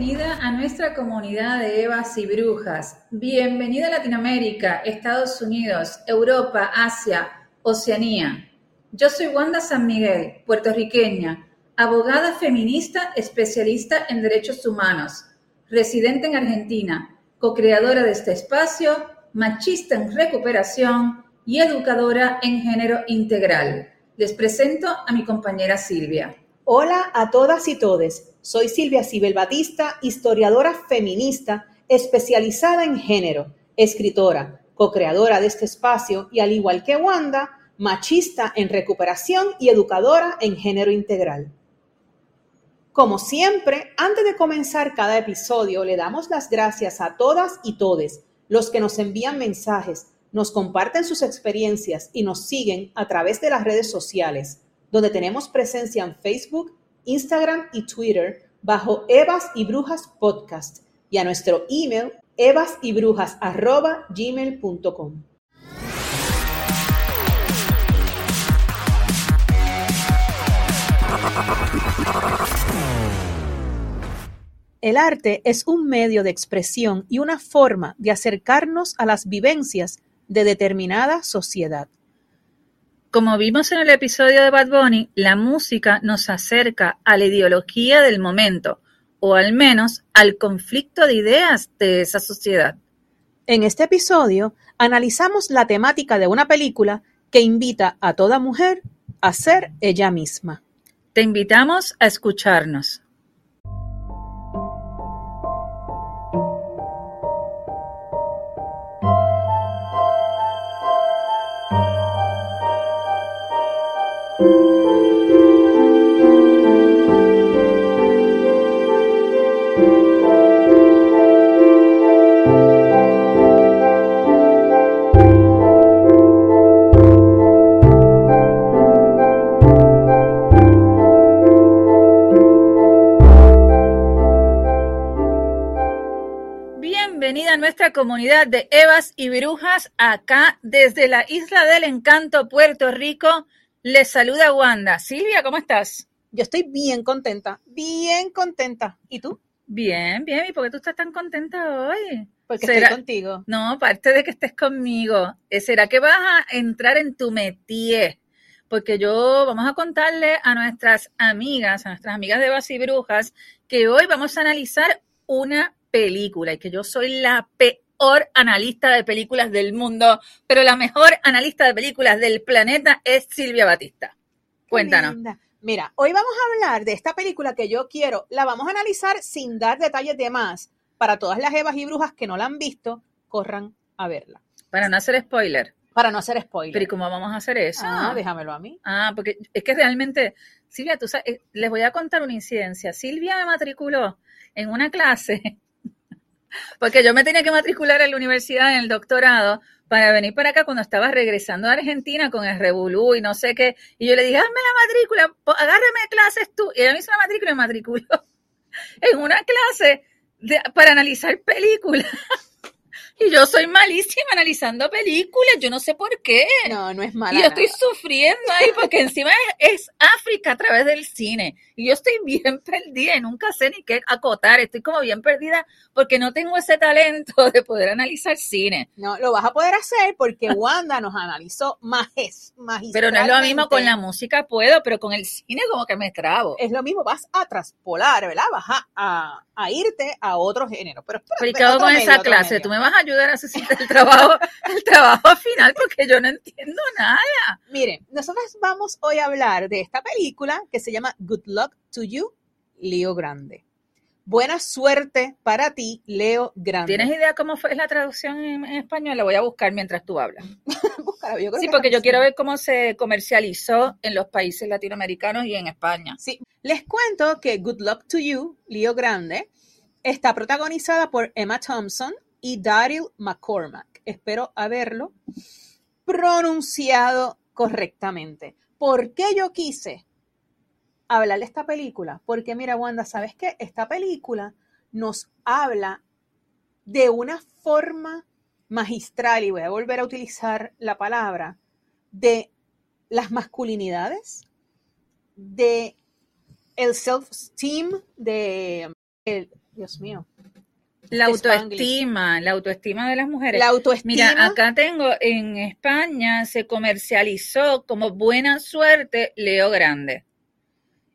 Bienvenida a nuestra comunidad de Evas y Brujas. Bienvenida a Latinoamérica, Estados Unidos, Europa, Asia, Oceanía. Yo soy Wanda San Miguel, puertorriqueña, abogada feminista especialista en derechos humanos, residente en Argentina, co-creadora de este espacio, machista en recuperación y educadora en género integral. Les presento a mi compañera Silvia. Hola a todas y todes. Soy Silvia Sibel Batista, historiadora feminista especializada en género, escritora, co-creadora de este espacio y al igual que Wanda, machista en recuperación y educadora en género integral. Como siempre, antes de comenzar cada episodio, le damos las gracias a todas y todes los que nos envían mensajes, nos comparten sus experiencias y nos siguen a través de las redes sociales, donde tenemos presencia en Facebook, Instagram y Twitter bajo Evas y Brujas Podcast y a nuestro email evasyBrujas@gmail.com. El arte es un medio de expresión y una forma de acercarnos a las vivencias de determinada sociedad. Como vimos en el episodio de Bad Bunny, la música nos acerca a la ideología del momento, o al menos al conflicto de ideas de esa sociedad. En este episodio analizamos la temática de una película que invita a toda mujer a ser ella misma. Te invitamos a escucharnos. Comunidad de Evas y Brujas acá desde la Isla del Encanto, Puerto Rico. Les saluda Wanda. Silvia, ¿cómo estás? Yo estoy bien contenta, bien contenta. ¿Y tú? Bien, bien. ¿Y por qué tú estás tan contenta hoy? Porque ¿Será- estoy contigo. No, aparte de que estés conmigo, eh, ¿será que vas a entrar en tu métier? Porque yo vamos a contarle a nuestras amigas, a nuestras amigas de Evas y Brujas, que hoy vamos a analizar una película y que yo soy la peor analista de películas del mundo, pero la mejor analista de películas del planeta es Silvia Batista. Cuéntanos. Mira, hoy vamos a hablar de esta película que yo quiero, la vamos a analizar sin dar detalles de más. Para todas las evas y brujas que no la han visto, corran a verla. Para no hacer spoiler. Para no hacer Pero ¿y spoiler. cómo vamos a hacer eso? Ah, déjamelo a mí. Ah, porque es que realmente, Silvia, tú sabes, eh, les voy a contar una incidencia. Silvia me matriculó en una clase, porque yo me tenía que matricular en la universidad en el doctorado para venir para acá cuando estaba regresando a Argentina con el Revolú y no sé qué. Y yo le dije, hazme la matrícula, agárrame clases tú. Y ella me hizo la matrícula y me matriculó en una clase para analizar películas. Y yo soy malísima analizando películas, yo no sé por qué. No, no es mala. Y yo estoy sufriendo ahí porque encima es, es África a través del cine. Y yo estoy bien perdida y nunca sé ni qué acotar. Estoy como bien perdida porque no tengo ese talento de poder analizar cine. No, lo vas a poder hacer porque Wanda nos analizó majes, Pero no es lo mismo con la música, puedo, pero con el cine como que me trabo. Es lo mismo, vas a traspolar, ¿verdad? Vas a, a- a irte a otro género. Pero, espérate, Pero ¿y qué hago otro con medio, esa clase? medio. ¿Tú me vas a ayudar a hacer el trabajo, el trabajo final? Porque yo no entiendo nada. Miren, nosotros vamos hoy a hablar de esta película que se llama Good Luck to You, Leo Grande. Buena suerte para ti, Leo Grande. ¿Tienes idea cómo fue la traducción en, en español? La voy a buscar mientras tú hablas. Búscala, yo creo Sí, que porque yo quiero ver cómo se comercializó en los países latinoamericanos y en España. Sí, les cuento que Good Luck to You, Leo Grande, está protagonizada por Emma Thompson y Daryl McCormack. Espero haberlo pronunciado correctamente. ¿Por qué yo quise hablar de esta película? Porque mira, Wanda, ¿sabes qué? Esta película nos habla de una forma magistral, y voy a volver a utilizar la palabra, de las masculinidades, de el self-esteem, de el, Dios mío. La autoestima, la autoestima de las mujeres. La autoestima. Mira, acá tengo en España se comercializó como buena suerte Leo Grande.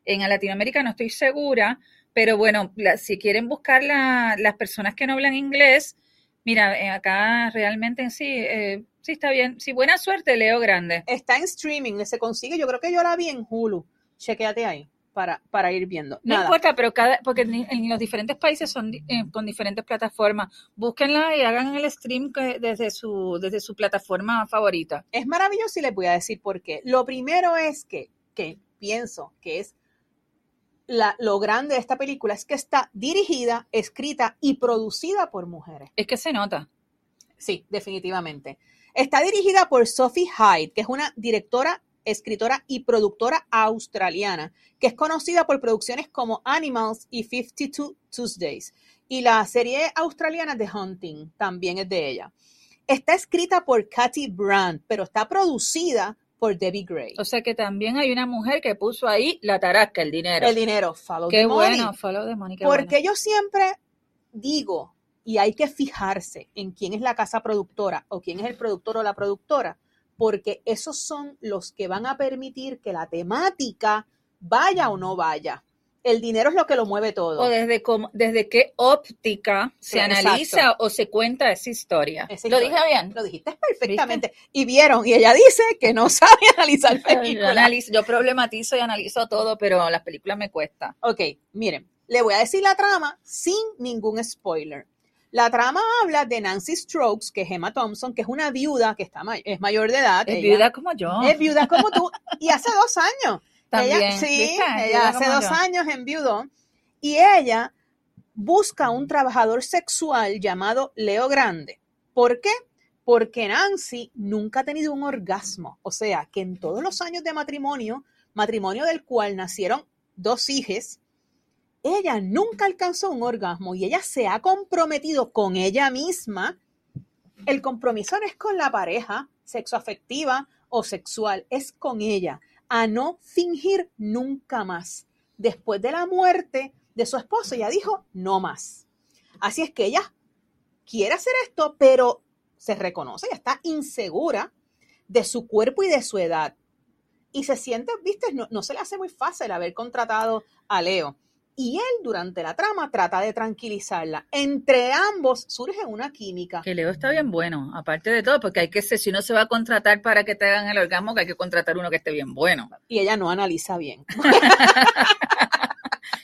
En Latinoamérica no estoy segura, pero bueno, si quieren buscar las personas que no hablan inglés, mira, eh, acá realmente sí, eh, sí está bien. Sí, buena suerte, Leo Grande. Está en streaming, se consigue. Yo creo que yo la vi en Hulu. Chequéate ahí para, para ir viendo. No importa, pero cada, porque en los diferentes países son eh, con diferentes plataformas. Búsquenla y hagan el stream desde su, desde su plataforma favorita. Es maravilloso y les voy a decir por qué. Lo primero es que, que pienso que es la, lo grande de esta película es que está dirigida, escrita y producida por mujeres. Es que se nota. Sí, definitivamente. Está dirigida por Sophie Hyde, que es una directora escritora y productora australiana, que es conocida por producciones como Animals y 52 Tuesdays. Y la serie australiana The Hunting también es de ella. Está escrita por Katy Brandt, pero está producida por Debbie Gray. O sea que también hay una mujer que puso ahí la tarasca, el dinero. El dinero, follow qué bueno, follow the money. Porque yo siempre digo, y hay que fijarse en quién es la casa productora o quién es el productor o la productora, porque esos son los que van a permitir que la temática vaya o no vaya. El dinero es lo que lo mueve todo. O desde, cómo, desde qué óptica se analiza o se cuenta esa historia. ¿Lo dije bien? Lo dijiste perfectamente. Y vieron, y ella dice que no sabe analizar películas. Yo, yo problematizo y analizo todo, pero las películas me cuesta. Ok, miren, le voy a decir la trama sin ningún spoiler. La trama habla de Nancy Strokes, que es Emma Thompson, que es una viuda que está es mayor de edad. Es viuda como yo. Es viuda como tú. Y hace dos años. También. sí, ella hace dos años en viudo. Y ella busca un trabajador sexual llamado Leo Grande. ¿Por qué? Porque Nancy nunca ha tenido un orgasmo. O sea, que en todos los años de matrimonio, matrimonio del cual nacieron dos hijas, ella nunca alcanzó un orgasmo y ella se ha comprometido con ella misma. El compromiso no es con la pareja sexoafectiva o sexual, es con ella, a no fingir nunca más. Después de la muerte de su esposo, ella dijo, no más. Así es que ella quiere hacer esto, pero se reconoce, ella está insegura de su cuerpo y de su edad. Y se siente, viste, no, no se le hace muy fácil haber contratado a Leo y él durante la trama trata de tranquilizarla. Entre ambos surge una química. Que Leo está bien bueno, aparte de todo, porque hay que ser, si uno se va a contratar para que te hagan el orgasmo, que hay que contratar uno que esté bien bueno. Y ella no analiza bien.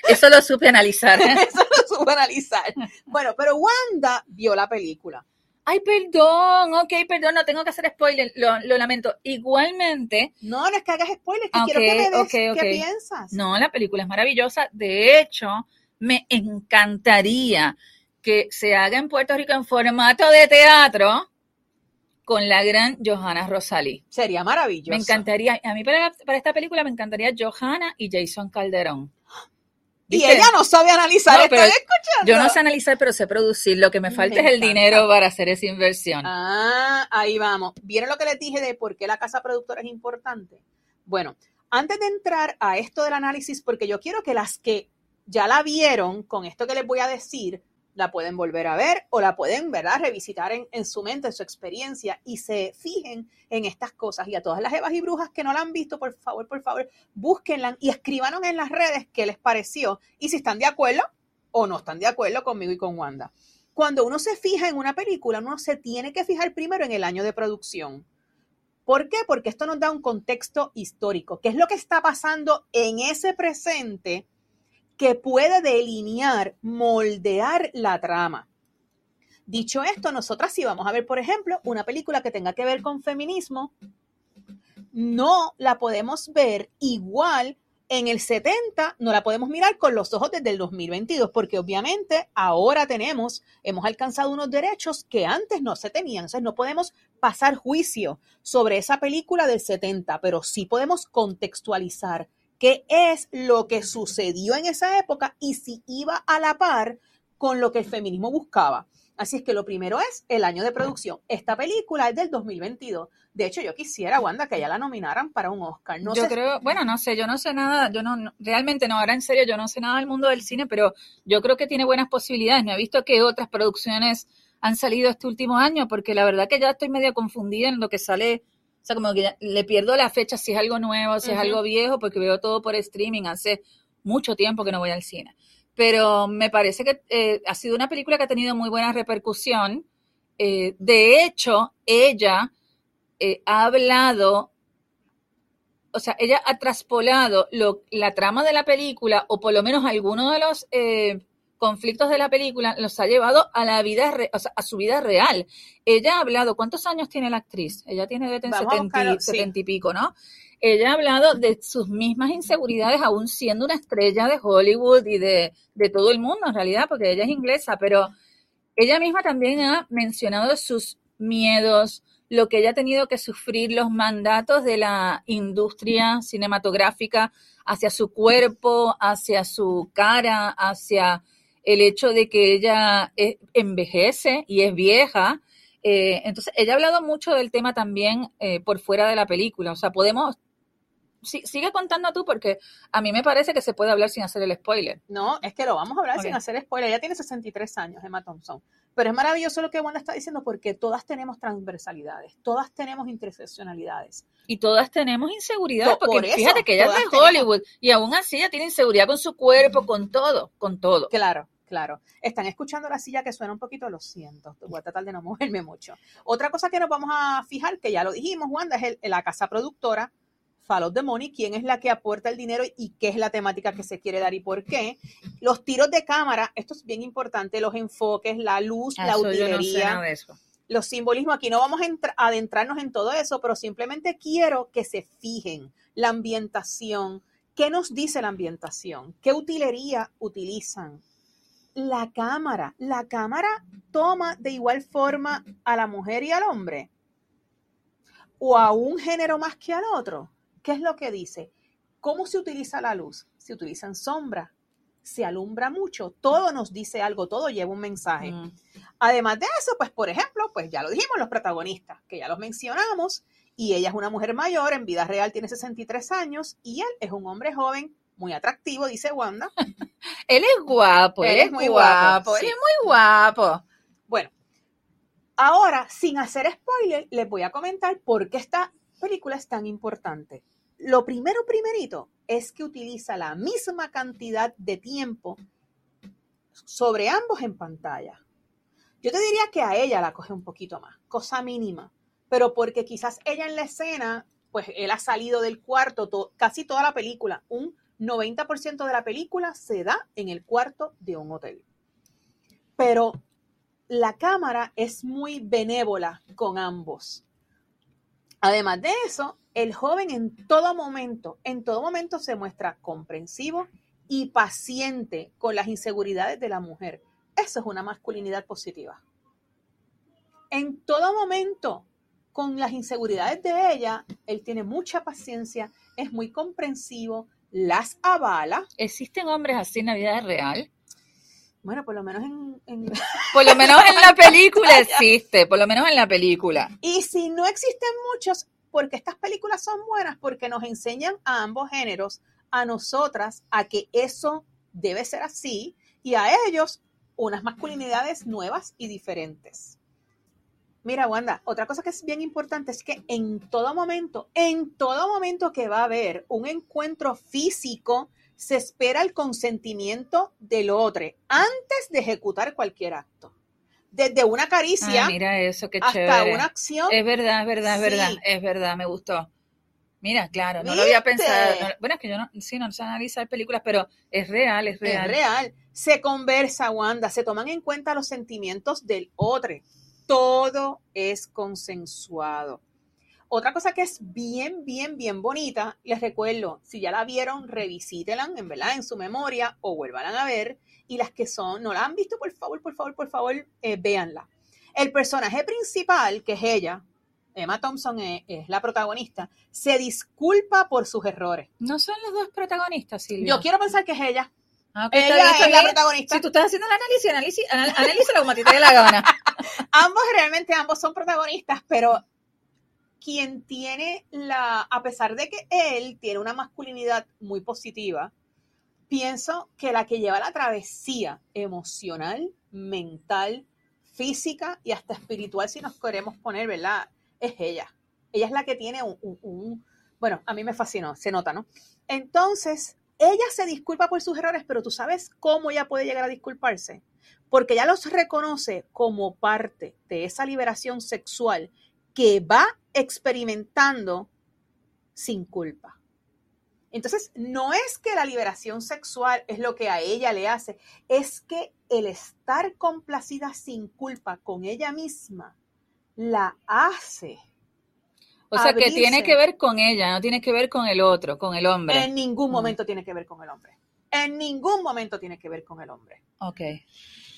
Eso lo supe analizar. Eso lo supe analizar. Bueno, pero Wanda vio la película. Ay, perdón, ok, perdón, no tengo que hacer spoiler, lo, lamento. Igualmente. No, no es que hagas spoiler, que quiero que me des qué piensas. No, la película es maravillosa. De hecho, me encantaría que se haga en Puerto Rico en formato de teatro con la gran Johanna Rosalí. Sería maravilloso. Me encantaría, a mí para, para esta película me encantaría Johanna y Jason Calderón. Y ella no sabe analizar, no, escuchando. Yo no sé analizar, pero sé producir. Lo que me falta es el dinero para hacer esa inversión. Ah, ahí vamos. ¿Vieron lo que les dije de por qué la casa productora es importante? Bueno, antes de entrar a esto del análisis, porque yo quiero que las que ya la vieron con esto que les voy a decir, la pueden volver a ver o la pueden, ¿verdad?, revisitar en, su mente, en su experiencia y se fijen en estas cosas. Y a todas las evas y brujas que no la han visto, por favor, por favor, búsquenla y escríbanos en las redes qué les pareció y si están de acuerdo o no están de acuerdo conmigo y con Wanda. Cuando uno se fija en una película, uno se tiene que fijar primero en el año de producción. ¿Por qué? Porque esto nos da un contexto histórico. ¿Qué es lo que está pasando en ese presente? Que puede delinear, moldear la trama. Dicho esto, nosotras si vamos a ver, por ejemplo, una película que tenga que ver con feminismo, no la podemos ver igual en el 70, no la podemos mirar con los ojos desde el 2022, porque obviamente ahora tenemos, hemos alcanzado unos derechos que antes no se tenían. Entonces no podemos pasar juicio sobre esa película del 70, pero sí podemos contextualizar qué es lo que sucedió en esa época y si iba a la par con lo que el feminismo buscaba. Así es que lo primero es el año de producción. Esta película es del 2022. De hecho, yo quisiera, Wanda, que ella la nominaran para un Oscar. No yo sé- creo, bueno, no sé, yo no sé nada, yo no, no- realmente no, ahora en serio, yo no sé nada del mundo del cine, pero yo creo que tiene buenas posibilidades. No he visto que otras producciones han salido este último año, porque la verdad que ya estoy medio confundida en lo que sale, o sea, como que le pierdo la fecha si es algo nuevo, si es algo viejo, porque veo todo por streaming, hace mucho tiempo que no voy al cine. Pero me parece que eh, ha sido una película que ha tenido muy buena repercusión. Eh, de hecho, ella eh, ha hablado, o sea, ella ha traspolado lo- la trama de la película, o por lo menos algunos de los conflictos de la película, los ha llevado a la vida, re- o sea, a su vida real. Ella ha hablado, ¿cuántos años tiene la actriz? Ella tiene debe tener Vamos a 70, buscarlo, y- sí. 70 y pico, ¿no? Ella ha hablado de sus mismas inseguridades, aún siendo una estrella de Hollywood y de, de todo el mundo, en realidad, porque ella es inglesa, pero ella misma también ha mencionado sus miedos, lo que ella ha tenido que sufrir, los mandatos de la industria cinematográfica hacia su cuerpo, hacia su cara, hacia el hecho de que ella eh, envejece y es vieja. Eh, entonces, ella ha hablado mucho del tema también eh, por fuera de la película. O sea, podemos... sí- sigue contando tú porque a mí me parece que se puede hablar sin hacer el spoiler. No, es que lo vamos a hablar sin hacer spoiler. Ella tiene 63 años, Emma Thompson. Pero es maravilloso lo que Wanda está diciendo porque todas tenemos transversalidades, todas tenemos interseccionalidades. Y todas tenemos inseguridad, porque por eso, fíjate que ella es de tenemos. Hollywood y aún así ella tiene inseguridad con su cuerpo, con todo, con todo. Claro, claro. Están escuchando la silla que suena un poquito, lo siento. Voy a tratar de no moverme mucho. Otra cosa que nos vamos a fijar, que ya lo dijimos, Wanda, es el- la casa productora, Follow the Money, quién es la que aporta el dinero y qué es la temática que se quiere dar y por qué. Los tiros de cámara, esto es bien importante, los enfoques, la luz, la no sé utilería. los simbolismos, aquí no vamos a entra- adentrarnos en todo eso, pero simplemente quiero que se fijen la ambientación. ¿Qué nos dice la ambientación? ¿Qué utilería utilizan? La cámara. La cámara toma de igual forma a la mujer y al hombre. O a un género más que al otro. ¿Qué es lo que dice? ¿Cómo se utiliza la luz? Se utilizan sombras. Se alumbra mucho. Todo nos dice algo, todo lleva un mensaje. Mm. Además de eso, pues por ejemplo, pues ya lo dijimos, los protagonistas, que ya los mencionamos, y ella es una mujer mayor, en vida real tiene 63 años, y él es un hombre joven, muy atractivo, dice Wanda. Él es guapo, él, Él es es muy guapo, él sí. es muy guapo. Bueno, ahora, sin hacer spoiler, les voy a comentar por qué esta película es tan importante. Lo primero, primerito, es que utiliza la misma cantidad de tiempo sobre ambos en pantalla. Yo te diría que a ella la coge un poquito más, cosa mínima, pero porque quizás ella en la escena, pues él ha salido del cuarto to- casi toda la película, un 90% de la película se da en el cuarto de un hotel. Pero la cámara es muy benévola con ambos. Además de eso, el joven en todo momento, en todo momento se muestra comprensivo y paciente con las inseguridades de la mujer. Eso es una masculinidad positiva. En todo momento, con las inseguridades de ella, él tiene mucha paciencia, es muy comprensivo, las avala. ¿Existen hombres así en la vida real? Bueno, por lo menos en, en- Por lo menos en la película existe, por lo menos en la película. Y si no existen muchos, porque estas películas son buenas, porque nos enseñan a ambos géneros, a nosotras, a que eso debe ser así, y a ellos unas masculinidades nuevas y diferentes. Mira, Wanda, otra cosa que es bien importante es que en todo momento, en todo momento que va a haber un encuentro físico, se espera el consentimiento del otro antes de ejecutar cualquier acto. Desde una caricia Ah, mira eso, qué hasta chévere. una acción Es verdad, es verdad, es verdad, es verdad, me gustó. Mira, claro, no lo había pensado. no- bueno, es que yo no, sí, no sé analizar películas, pero es real, es real. Es real. Se conversa, Wanda, se toman en cuenta los sentimientos del otro. Todo es consensuado. Otra cosa que es bien, bien, bien bonita, les recuerdo, si ya la vieron, revisítenla, en verdad, en su memoria, o vuelvan a ver, y las que son, no la han visto, por favor, por favor, por favor, eh, véanla. El personaje principal, que es ella, Emma Thompson es, es la protagonista, se disculpa por sus errores. No son los dos protagonistas, Silvia. Yo quiero pensar que es ella. Ah, ok, está Ella bien, es está la bien. protagonista. Si tú estás haciendo el análisis, análisis, anal- analízalo como te dé la gana. ambos realmente ambos son protagonistas, pero quien tiene la, a pesar de que él tiene una masculinidad muy positiva, pienso que la que lleva la travesía emocional, mental, física y hasta espiritual, si nos queremos poner, ¿verdad? Es ella. Ella es la que tiene un, un- un- bueno, a mí me fascinó, se nota, ¿no? Entonces, ella se disculpa por sus errores, pero tú sabes cómo ella puede llegar a disculparse porque ya los reconoce como parte de esa liberación sexual que va experimentando sin culpa. Entonces, no es que la liberación sexual es lo que a ella le hace, es que el estar complacida sin culpa con ella misma la hace. O sea, que tiene que ver con ella, no tiene que ver con el otro, con el hombre. En ningún Mm. momento tiene que ver con el hombre. En ningún momento tiene que ver con el hombre. Ok.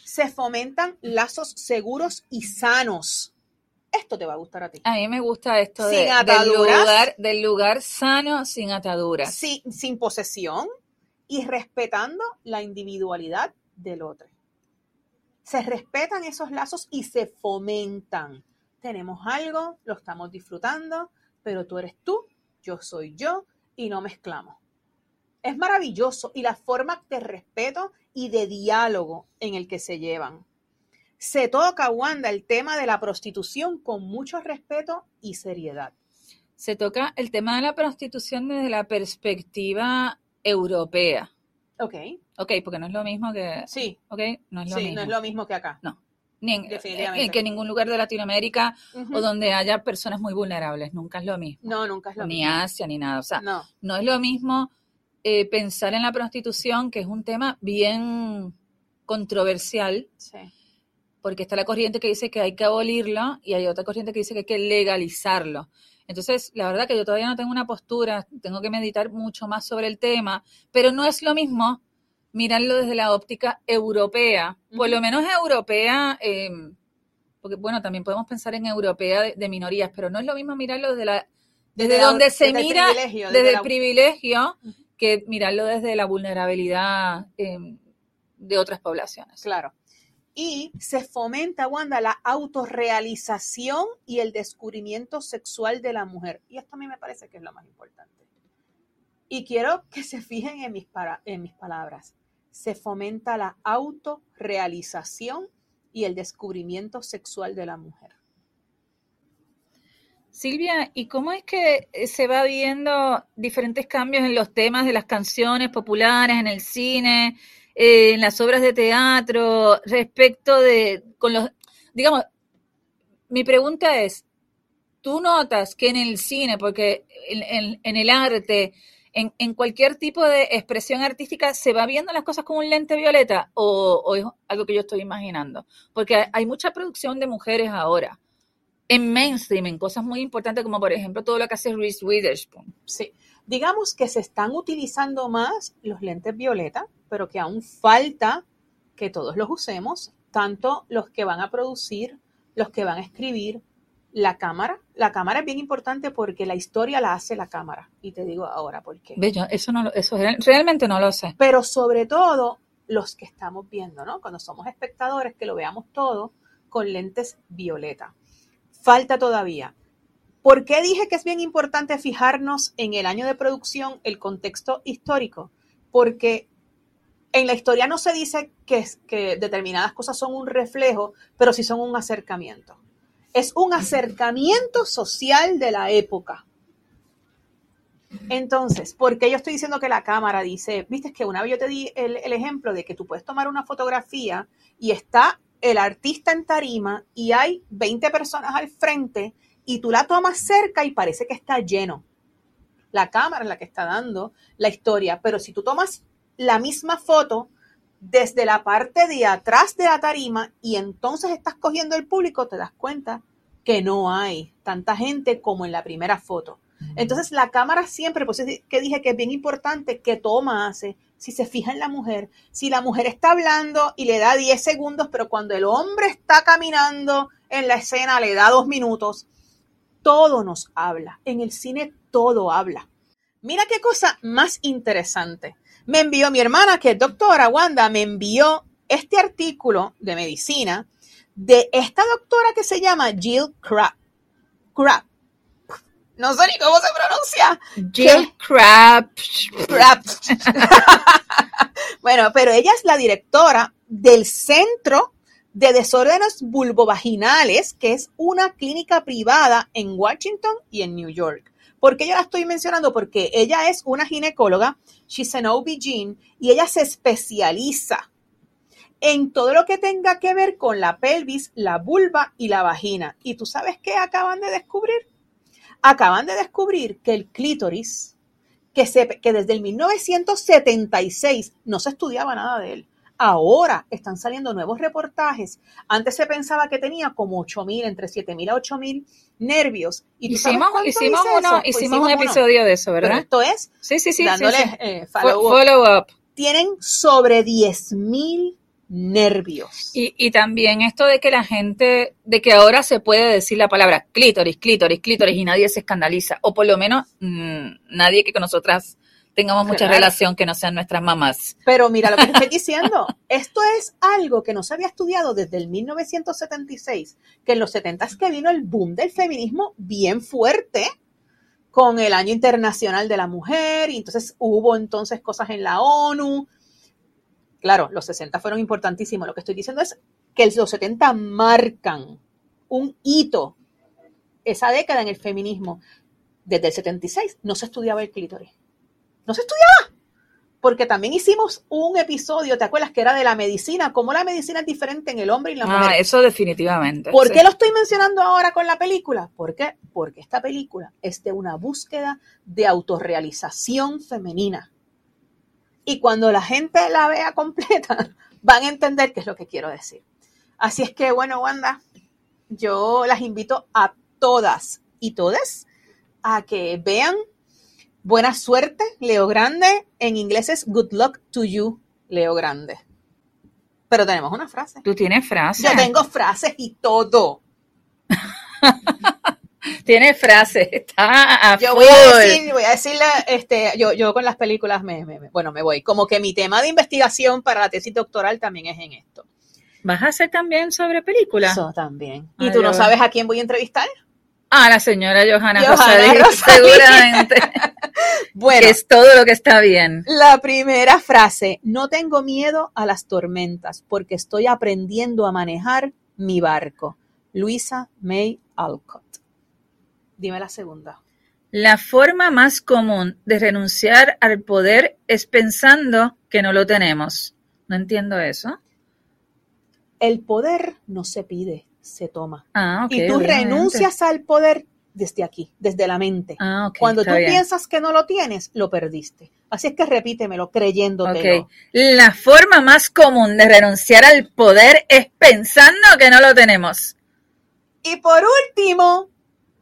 Se fomentan lazos seguros y sanos. Esto te va a gustar a ti. A mí me gusta esto de- Sin del, ataduras. lugar, del lugar sano sin ataduras. sin, sin posesión y respetando la individualidad del otro. Se respetan esos lazos y se fomentan. Tenemos algo, lo estamos disfrutando, pero tú eres tú, yo soy yo y no mezclamos. Es maravilloso y la forma de respeto y de diálogo en el que se llevan. Se toca, Wanda, el tema de la prostitución con mucho respeto y seriedad. Se toca el tema de la prostitución desde la perspectiva europea. Ok, Ok, porque no es lo mismo que... sí, Ok, no es lo sí, mismo. no es lo mismo que acá. Ni en, Definitivamente. en que en ningún lugar de Latinoamérica o donde haya personas muy vulnerables. Nunca es lo mismo. No, nunca es lo Ni mismo. Asia, ni nada. O sea, No, no es lo mismo eh, pensar en la prostitución, que es un tema bien controversial, sí. Porque está la corriente que dice que hay que abolirlo y hay otra corriente que dice que hay que legalizarlo. Entonces, la verdad que yo todavía no tengo una postura, tengo que meditar mucho más sobre el tema, pero no es lo mismo mirarlo desde la óptica europea, por lo menos europea, eh, porque bueno, también podemos pensar en europea de, de minorías, pero no es lo mismo mirarlo desde la desde, Desde la- donde se desde mira privilegio, desde, desde el la- privilegio que mirarlo desde la vulnerabilidad eh, de otras poblaciones. Claro. Y se fomenta, Wanda, la autorrealización y el descubrimiento sexual de la mujer. Y esto a mí me parece que es lo más importante. Y quiero que se fijen en mis, en mis palabras. Se fomenta la autorrealización y el descubrimiento sexual de la mujer. Silvia, ¿y cómo es que eh, se va viendo diferentes cambios en los temas de las canciones populares, en el cine, eh, en las obras de teatro, respecto de, con los, digamos, mi pregunta es, ¿tú notas que en el cine, porque en, en- en el arte, en, en cualquier tipo de expresión artística, se va viendo las cosas con un lente violeta o, o es algo que yo estoy imaginando? Porque hay mucha producción de mujeres ahora en mainstream, en cosas muy importantes como por ejemplo todo lo que hace Reese Witherspoon. Sí. Digamos que se están utilizando más los lentes violeta, pero que aún falta que todos los usemos, tanto los que van a producir, los que van a escribir, la cámara. La cámara es bien importante porque la historia la hace la cámara. Y te digo ahora por qué. Yo eso no lo- eso real- realmente no lo sé. Pero sobre todo los que estamos viendo, ¿no? Cuando somos espectadores, que lo veamos todo con lentes violeta. Falta todavía. ¿Por qué dije que es bien importante fijarnos en el año de producción, el contexto histórico? Porque en la historia no se dice que, determinadas cosas son un reflejo, pero sí son un acercamiento. Es un acercamiento social de la época. Entonces, ¿por qué yo estoy diciendo que la cámara dice, viste que una vez yo te di el, el ejemplo de que tú puedes tomar una fotografía y está el artista en tarima y hay 20 personas al frente y tú la tomas cerca y parece que está lleno. La cámara es la que está dando la historia, pero si tú tomas la misma foto desde la parte de atrás de la tarima y entonces estás cogiendo el público, te das cuenta que no hay tanta gente como en la primera foto. Entonces la cámara siempre, pues es que dije que es bien importante que toma hace, si se fija en la mujer, si la mujer está hablando y le da 10 segundos, pero cuando el hombre está caminando en la escena le da dos minutos, todo nos habla. En el cine todo habla. Mira qué cosa más interesante. Me envió mi hermana, que es doctora Wanda, me envió este artículo de medicina de esta doctora que se llama Jill Crab. Crab. No sé ni cómo se pronuncia. Jill Crab. Bueno, pero ella es la directora del Centro de Desórdenes Vulvovaginales, que es una clínica privada en Washington y en New York. ¿Por qué yo la estoy mencionando? Porque ella es una ginecóloga, she's an OB-GYN, y ella se especializa en todo lo que tenga que ver con la pelvis, la vulva y la vagina. ¿Y tú sabes qué acaban de descubrir? Acaban de descubrir que el clítoris, que, que desde el 1976 no se estudiaba nada de él, Ahora están saliendo nuevos reportajes. Antes se pensaba que tenía como 8.000, entre 7.000 a 8.000 nervios. ¿Y tú hicimos hicimos, uno, pues hicimos, un episodio de eso, ¿verdad? Pero esto es sí, sí, sí, dándole sí, sí. Eh, follow, up. follow, up. Tienen sobre 10.000 nervios. Y, y también esto de que la gente, de que ahora se puede decir la palabra clítoris, clítoris, clítoris y nadie se escandaliza. O por lo menos mmm, nadie que con nosotras tengamos mucha Claro. relación que no sean nuestras mamás. Pero mira lo que estoy diciendo. Esto es algo que no se había estudiado desde el 1976, que en los 70 es que vino el boom del feminismo bien fuerte con el Año Internacional de la Mujer, y entonces hubo entonces cosas en la ONU. Claro, los 60 fueron importantísimos. Lo que estoy diciendo es que los 70 marcan un hito, esa década en el feminismo. Desde el 76 no se estudiaba el clítoris. No se estudiaba porque también hicimos un episodio, ¿te acuerdas? Que era de la medicina, cómo la medicina es diferente en el hombre y la mujer. Ah, eso definitivamente. ¿Por sí. qué lo estoy mencionando ahora con la película? ¿Por qué? Porque esta película es de una búsqueda de autorrealización femenina. Y cuando la gente la vea completa, van a entender qué es lo que quiero decir. Así es que, bueno, Wanda, yo las invito a todas y todes a que vean Buena suerte, Leo Grande. En inglés es good luck to you, Leo Grande. Pero tenemos una frase. Tú tienes frase. Yo tengo frases y todo. Tienes frase. Está a Yo voy a decir, voy a decirle, este, yo, yo con las películas me, me- me- bueno, me voy. Como que mi tema de investigación para la tesis doctoral también es en esto. ¿Vas a hacer también sobre películas? Eso también. Ay, ¿Y tú no sabes a quién voy a entrevistar? Ah, la señora Johanna, Johanna seguramente. Bueno, que es todo lo que está bien. la primera frase, no tengo miedo a las tormentas porque estoy aprendiendo a manejar mi barco. Luisa May Alcott. Dime la segunda. La forma más común de renunciar al poder es pensando que no lo tenemos. No entiendo eso. El poder no se pide, se toma. Ah, y tú obviamente. renuncias al poder desde aquí, desde la mente. Ah, ok. Cuando tú bien. piensas que no lo tienes, lo perdiste. Así es que repítemelo, creyéndotelo. Ok. La forma más común de renunciar al poder es pensando que no lo tenemos. Y por último,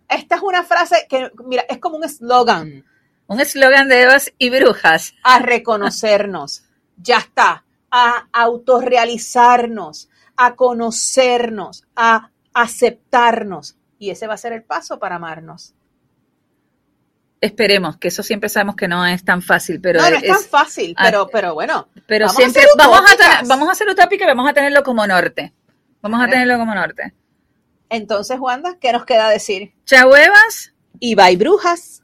esta es una frase que, mira, es como un eslogan. Un eslogan de Evas y brujas. A reconocernos. ya está. A autorrealizarnos, a conocernos, a aceptarnos. Y ese va a ser el paso para amarnos. Esperemos, que eso siempre sabemos que no es tan fácil, pero no, no es, es, tan fácil, ah, pero, pero bueno. pero vamos siempre vamos a tener, vamos a ser utópica y vamos a tenerlo como norte. Vamos a tenerlo como norte. Entonces, Wanda, ¿qué nos queda decir? Chao, Evas. Y bye, brujas.